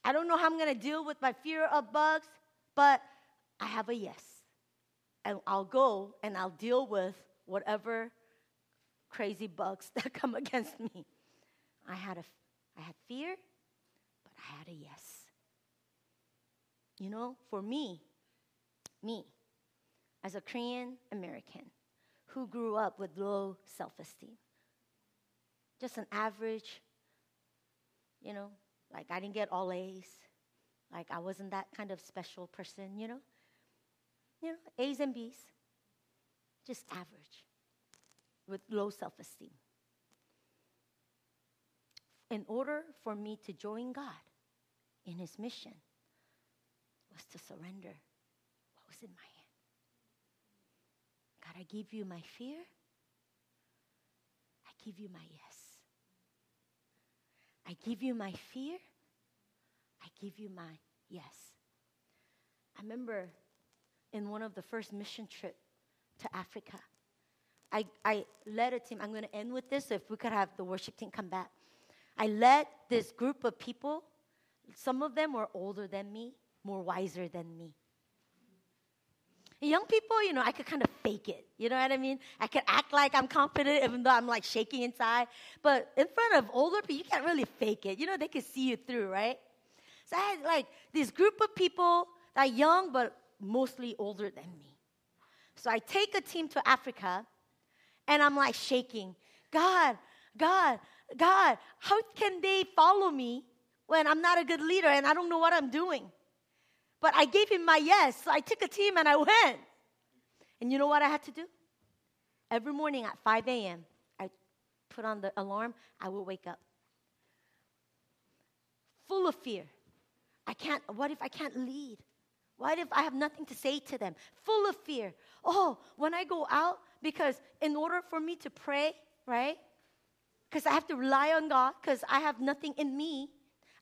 I don't know how I'm going to deal with my fear of bugs, but I have a yes. And I'll go and I'll deal with whatever crazy bugs *laughs* that come against me. I had a I had fear, but I had a yes. You know, for me, me, as a Korean American who grew up with low self esteem, just an average, you know, Like, I didn't get all A's. Like, I wasn't that kind of special person, you know? You know, A's and B's. Just average with low self esteem. In order for me to join God in His mission, was to surrender what was in my hand. God, I give you my fear. I give you my yes. I give you my fear. I give you my yes. I remember in one of the first mission trip to Africa, I, I led a team. I'm going to end with this. So if we could have the worship team come back. I led this group of people. Some of them were older than me, more wiser than me. Young people, you know, I could kind of fake it. You know what I mean? I could act like I'm confident even though I'm like shaking inside. But in front of older people, you can't really fake it. You know, they can see you through, right? So I had like this group of people that are young but mostly older than me. So I take a team to Africa and I'm like shaking. God, God, God, how can they follow me when I'm not a good leader and I don't know what I'm doing? But I gave him my yes. So I took a team and I went. And you know what I had to do? Every morning at 5 a.m., I put on the alarm, I will wake up. Full of fear. I can't, what if I can't lead? What if I have nothing to say to them? Full of fear. Oh, when I go out, because in order for me to pray, right? Because I have to rely on God, because I have nothing in me.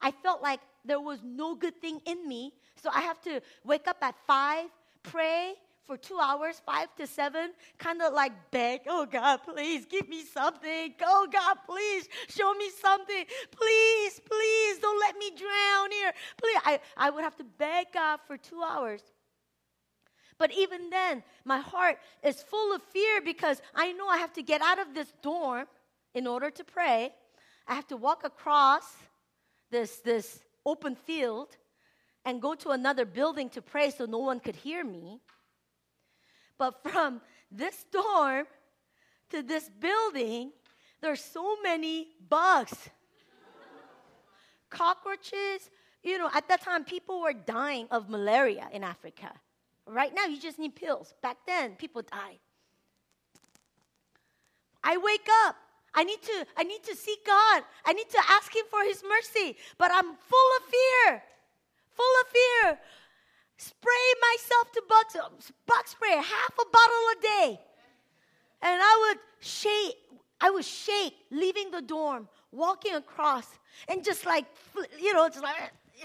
I felt like there was no good thing in me. So I have to wake up at five, pray for two hours, five to seven, kind of like beg, oh God, please give me something. Oh God, please show me something. Please, please don't let me drown here. Please. I, I would have to beg God for two hours. But even then, my heart is full of fear because I know I have to get out of this dorm in order to pray. I have to walk across this, this open field and go to another building to pray so no one could hear me. But from this dorm to this building, there's so many bugs, cockroaches. You know, at that time, people were dying of malaria in Africa. Right now, you just need pills. Back then, people died. I wake up. I need to I need to seek God. I need to ask him for his mercy, but I'm full of fear full of fear. Spray myself to bug, bug spray, half a bottle a day. And I would shake, I would shake leaving the dorm, walking across, and just like, you know, just like,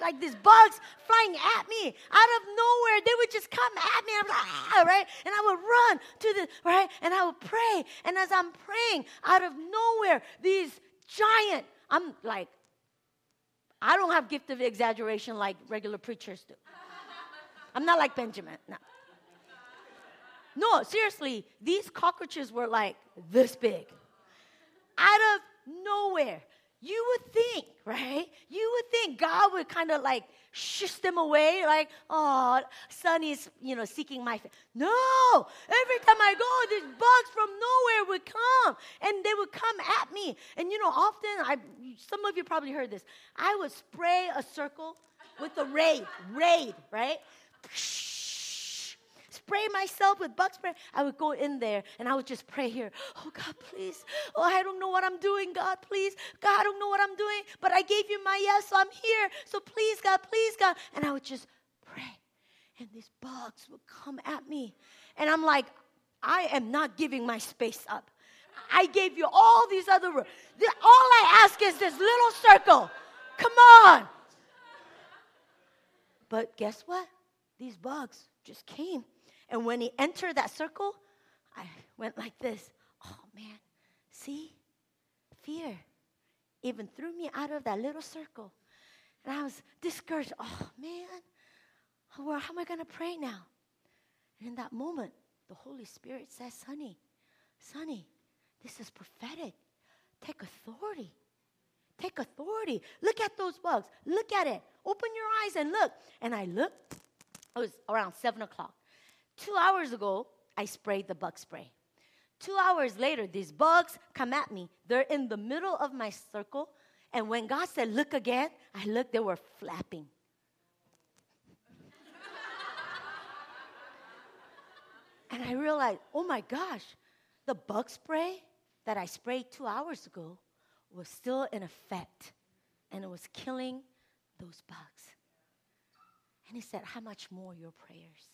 like these bugs flying at me out of nowhere. They would just come at me. I'm like, ah, right? And I would run to the, right? And I would pray. And as I'm praying, out of nowhere, these giant, I'm like I don't have gift of exaggeration like regular preachers do. I'm not like Benjamin. No. No, seriously, these cockroaches were like this big. Out of nowhere. You would think, right? You would think God would kind of like shush them away, like, oh, Sonny's, you know, seeking my face. No! Every time I go, these bugs from nowhere would come and they would come at me. And you know, often I some of you probably heard this. I would spray a circle with the raid, raid, right? Spray myself with bug spray. I would go in there and I would just pray here. Oh, God, please. Oh, I don't know what I'm doing, God, please. God, I don't know what I'm doing, but I gave you my yes, so I'm here. So please, God, please, God. And I would just pray. And these bugs would come at me. And I'm like, I am not giving my space up. I gave you all these other rooms. All I ask is this little circle. Come on. But guess what? These bugs just came and when he entered that circle, I went like this. Oh man, see? Fear even threw me out of that little circle. And I was discouraged. Oh man, oh, well, how am I going to pray now? And in that moment, the Holy Spirit says, Sonny, Sonny, this is prophetic. Take authority. Take authority. Look at those bugs. Look at it. Open your eyes and look. And I looked. It was around 7 o'clock. Two hours ago, I sprayed the bug spray. Two hours later, these bugs come at me. They're in the middle of my circle, And when God said, Look again, I looked, they were flapping. *laughs* and I realized, oh my gosh, the bug spray that I sprayed two hours ago was still in effect and it was killing those bugs. And he said, How much more your prayers?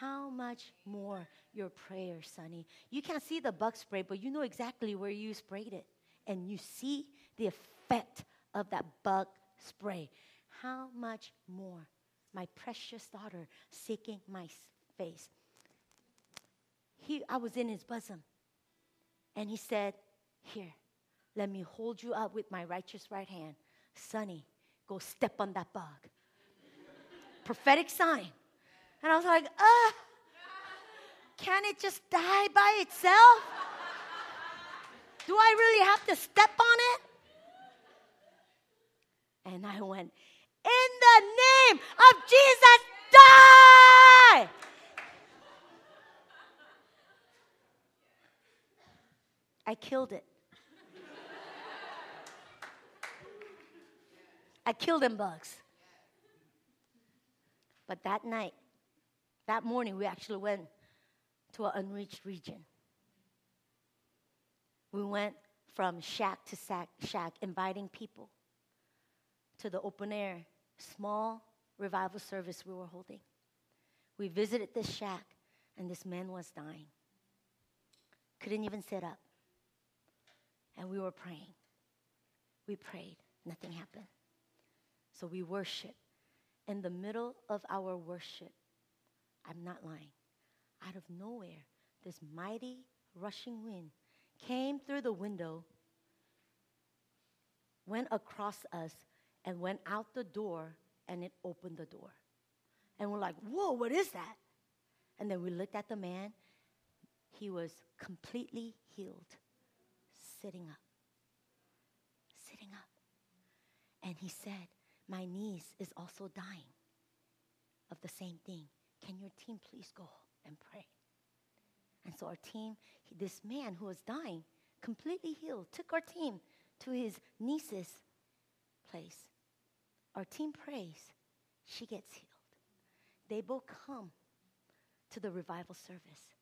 How much more your prayer, Sonny? You can't see the bug spray, but you know exactly where you sprayed it. And you see the effect of that bug spray. How much more, my precious daughter, seeking my face? He, I was in his bosom. And he said, Here, let me hold you up with my righteous right hand. Sonny, go step on that bug. Prophetic sign. And I was like, ah, can it just die by itself? Do I really have to step on it? And I went, in the name of Jesus, die! I killed it. I killed them bugs. But that night, that morning, we actually went to an unreached region. We went from shack to shack, shack, inviting people to the open air, small revival service we were holding. We visited this shack, and this man was dying. Couldn't even sit up. And we were praying. We prayed, nothing happened. So we worshiped. In the middle of our worship, I'm not lying, out of nowhere, this mighty rushing wind came through the window, went across us, and went out the door, and it opened the door. And we're like, whoa, what is that? And then we looked at the man. He was completely healed, sitting up. Sitting up. And he said, My niece is also dying of the same thing. Can your team please go and pray? And so our team, this man who was dying, completely healed, took our team to his niece's place. Our team prays. She gets healed. They both come to the revival service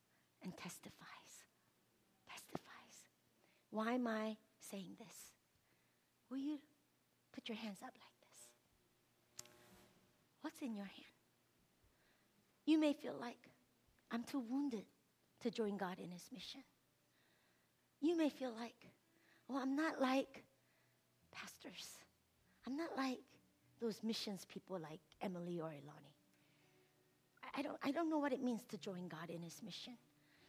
and testifies. Testifies. Why am I saying this? Will you put your hands up like this? What's in your hand? You may feel like I'm too wounded to join God in His mission. You may feel like, well, I'm not like pastors. I'm not like those missions people like Emily or Ilani. I don't, I don't know what it means to join God in His mission.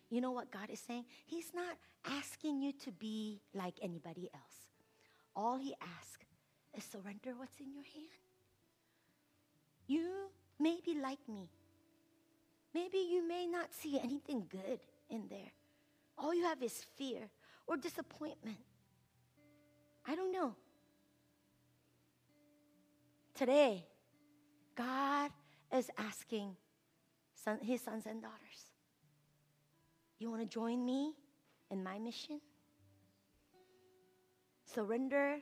You know what God is saying? He's not asking you to be like anybody else. All He asks is surrender what's in your hand. You may be like me. Maybe you may not see anything good in there. All you have is fear or disappointment. I don't know. Today, God is asking son, his sons and daughters, You want to join me in my mission? Surrender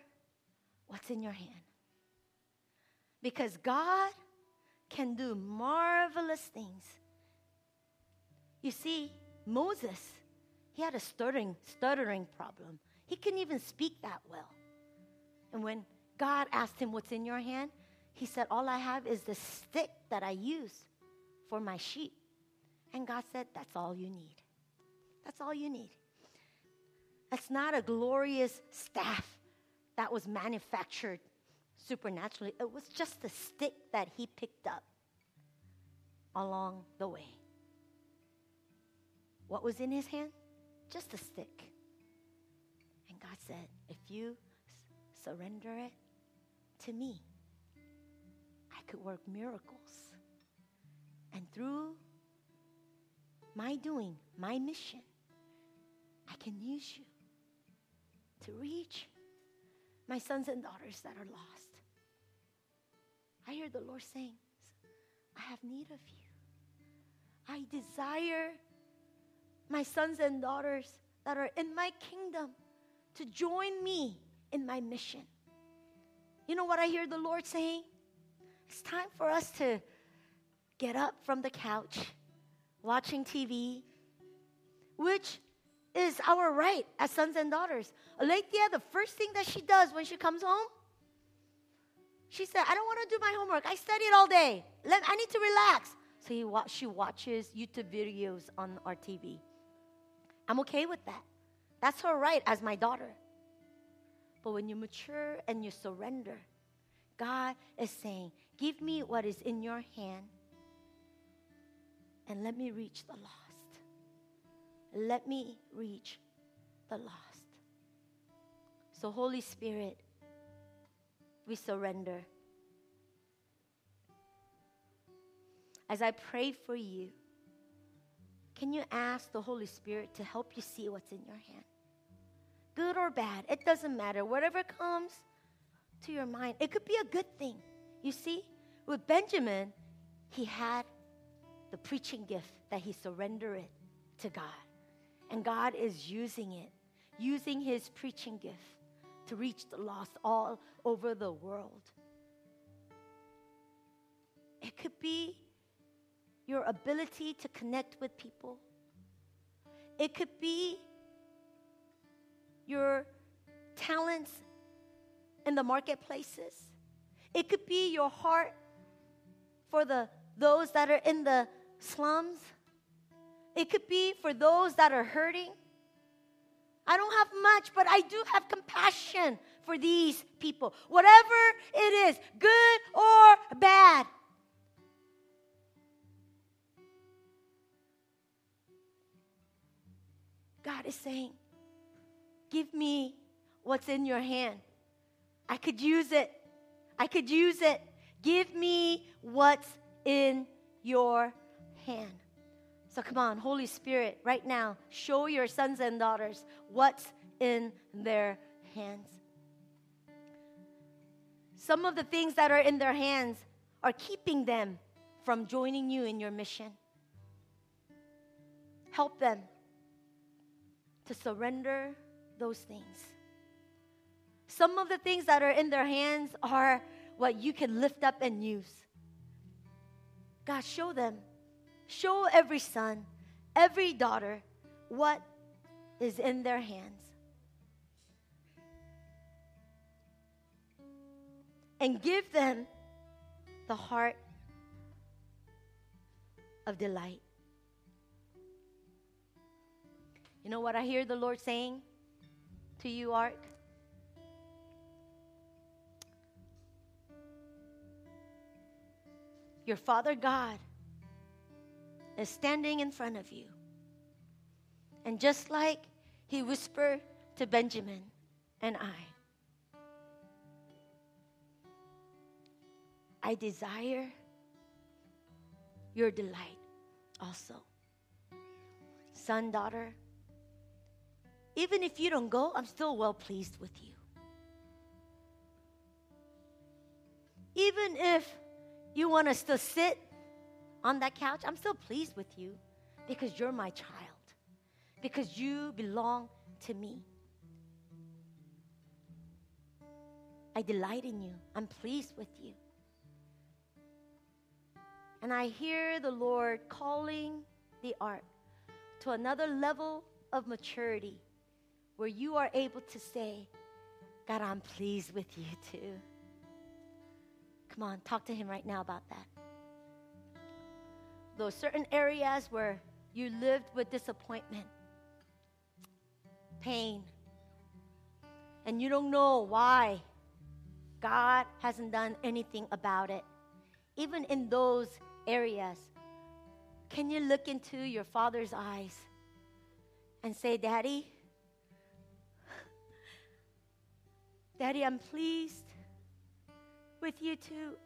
what's in your hand. Because God can do marvelous things. You see, Moses, he had a stuttering, stuttering problem. He couldn't even speak that well. And when God asked him, What's in your hand? He said, All I have is the stick that I use for my sheep. And God said, That's all you need. That's all you need. That's not a glorious staff that was manufactured supernaturally. It was just the stick that he picked up along the way. What was in his hand? Just a stick. And God said, If you surrender it to me, I could work miracles. And through my doing, my mission, I can use you to reach my sons and daughters that are lost. I hear the Lord saying, I have need of you. I desire my sons and daughters that are in my kingdom to join me in my mission. You know what I hear the Lord saying? It's time for us to get up from the couch, watching TV, which is our right as sons and daughters. Alethea, the first thing that she does when she comes home, she said, I don't want to do my homework. I studied all day. I need to relax. So she watches YouTube videos on our TV. I'm okay with that. That's her right as my daughter. But when you mature and you surrender, God is saying, Give me what is in your hand and let me reach the lost. Let me reach the lost. So, Holy Spirit, we surrender. As I pray for you, can you ask the Holy Spirit to help you see what's in your hand? Good or bad, it doesn't matter. Whatever comes to your mind, it could be a good thing. You see, with Benjamin, he had the preaching gift that he surrendered it to God. And God is using it, using his preaching gift to reach the lost all over the world. It could be your ability to connect with people. It could be your talents in the marketplaces. It could be your heart for the those that are in the slums. It could be for those that are hurting. I don't have much, but I do have compassion for these people. Whatever it is, good or bad. God is saying, Give me what's in your hand. I could use it. I could use it. Give me what's in your hand. So come on, Holy Spirit, right now, show your sons and daughters what's in their hands. Some of the things that are in their hands are keeping them from joining you in your mission. Help them to surrender those things. Some of the things that are in their hands are what you can lift up and use. God, show them. Show every son, every daughter what is in their hands. And give them the heart of delight. You know what I hear the Lord saying to you, Ark? Your Father God is standing in front of you. And just like he whispered to Benjamin and I, I desire your delight also. Son, daughter, even if you don't go, I'm still well pleased with you. Even if you want to sit on that couch, I'm still pleased with you because you're my child, because you belong to me. I delight in you, I'm pleased with you. And I hear the Lord calling the ark to another level of maturity where you are able to say, God, I'm pleased with you too. Come on, talk to Him right now about that. Those certain areas where you lived with disappointment, pain, and you don't know why God hasn't done anything about it. Even in those areas, can you look into your father's eyes and say, Daddy, Daddy, I'm pleased with you too.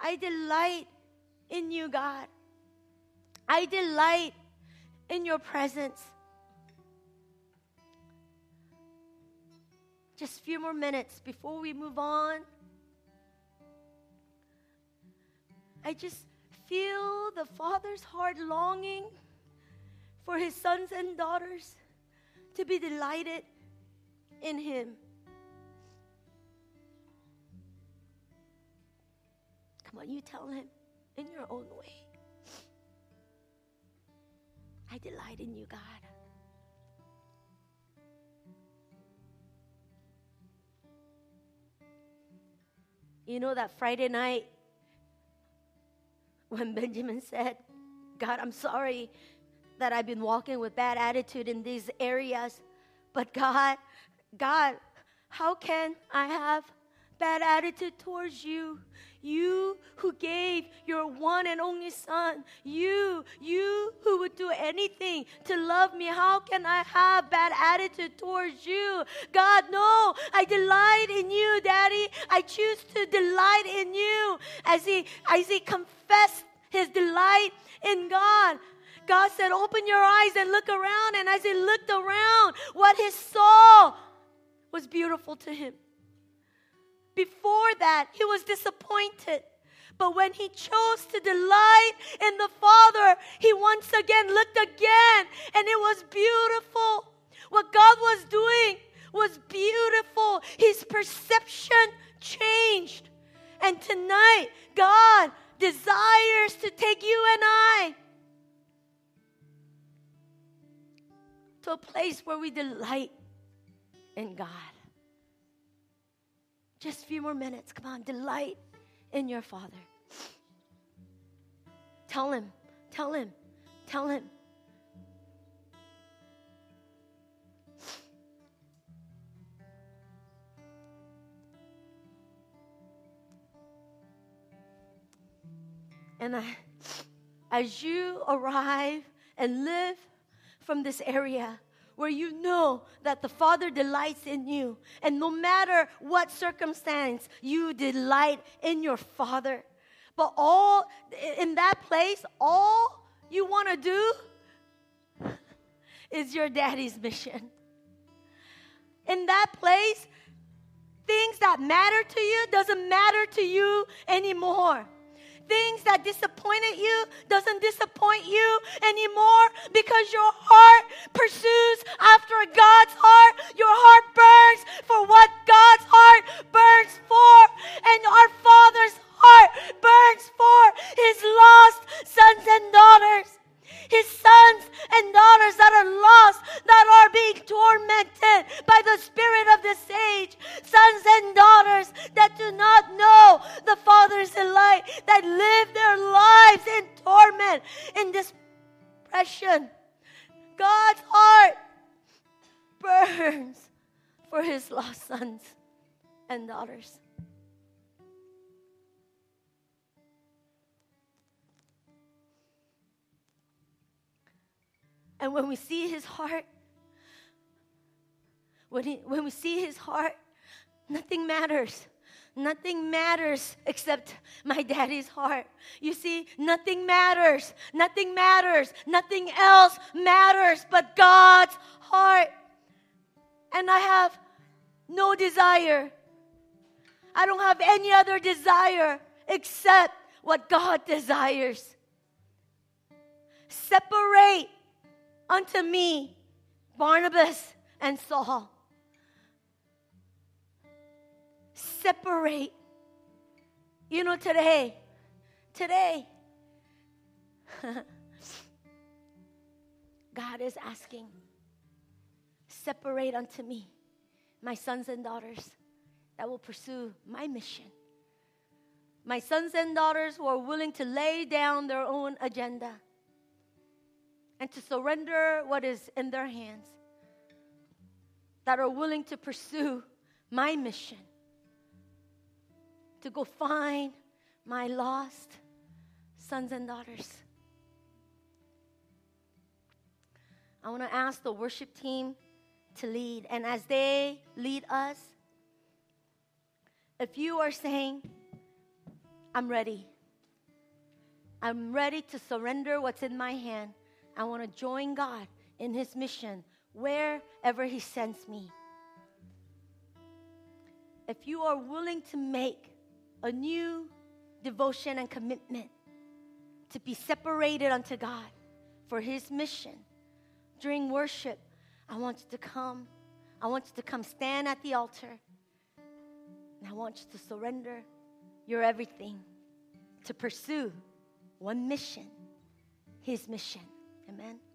I delight in you, God. I delight in your presence. Just a few more minutes before we move on. I just feel the Father's heart longing for his sons and daughters to be delighted in Him. Come on, you tell Him in your own way. I delight in you, God. You know that Friday night when Benjamin said, God, I'm sorry that I've been walking with bad attitude in these areas, but God, God, how can I have bad attitude towards you? You who gave your one and only son. You, you who would do anything to love me. How can I have bad attitude towards you? God, no, I delight in you, Daddy. I choose to delight in you. As he, as he confessed his delight in God, God said, Open your eyes and look around. And as he looked around, what he saw was beautiful to him. Before that, he was disappointed. But when he chose to delight in the Father, he once again looked again, and it was beautiful. What God was doing was beautiful. His perception changed. And tonight, God desires to take you and I to a place where we delight in God. Just a few more minutes. Come on, delight in your Father. Tell Him, tell Him, tell Him. And I, as you arrive and live from this area, where you know that the Father delights in you. And no matter what circumstance, you delight in your Father. But all in that place, all you want to do *laughs* is your daddy's mission. In that place, things that matter to you doesn't matter to you anymore things that disappointed you doesn't disappoint you anymore because your heart pursues after God's heart. Your heart burns for what God's heart burns for. And our Father's heart burns for his lost sons and daughters his sons and daughters that are lost, that are being tormented by the spirit of this age, sons and daughters that do not know the Father's delight, that live their lives in torment, in depression. God's heart burns for his lost sons and daughters. And when we see his heart, when, he, when we see his heart, nothing matters. Nothing matters except my daddy's heart. You see, nothing matters. Nothing matters. Nothing else matters but God's heart. And I have no desire. I don't have any other desire except what God desires. Separate unto me Barnabas and Saul. Separate. You know, today, today, *laughs* God is asking, separate unto me my sons and daughters that will pursue my mission. My sons and daughters who are willing to lay down their own agenda and to surrender what is in their hands, that are willing to pursue my mission, to go find my lost sons and daughters. I want to ask the worship team to lead. And as they lead us, if you are saying, I'm ready, I'm ready to surrender what's in my hand, I want to join God in His mission wherever He sends me. If you are willing to make a new devotion and commitment to be separated unto God for His mission during worship, I want you to come. I want you to come stand at the altar. And I want you to surrender your everything to pursue one mission, His mission. Amen.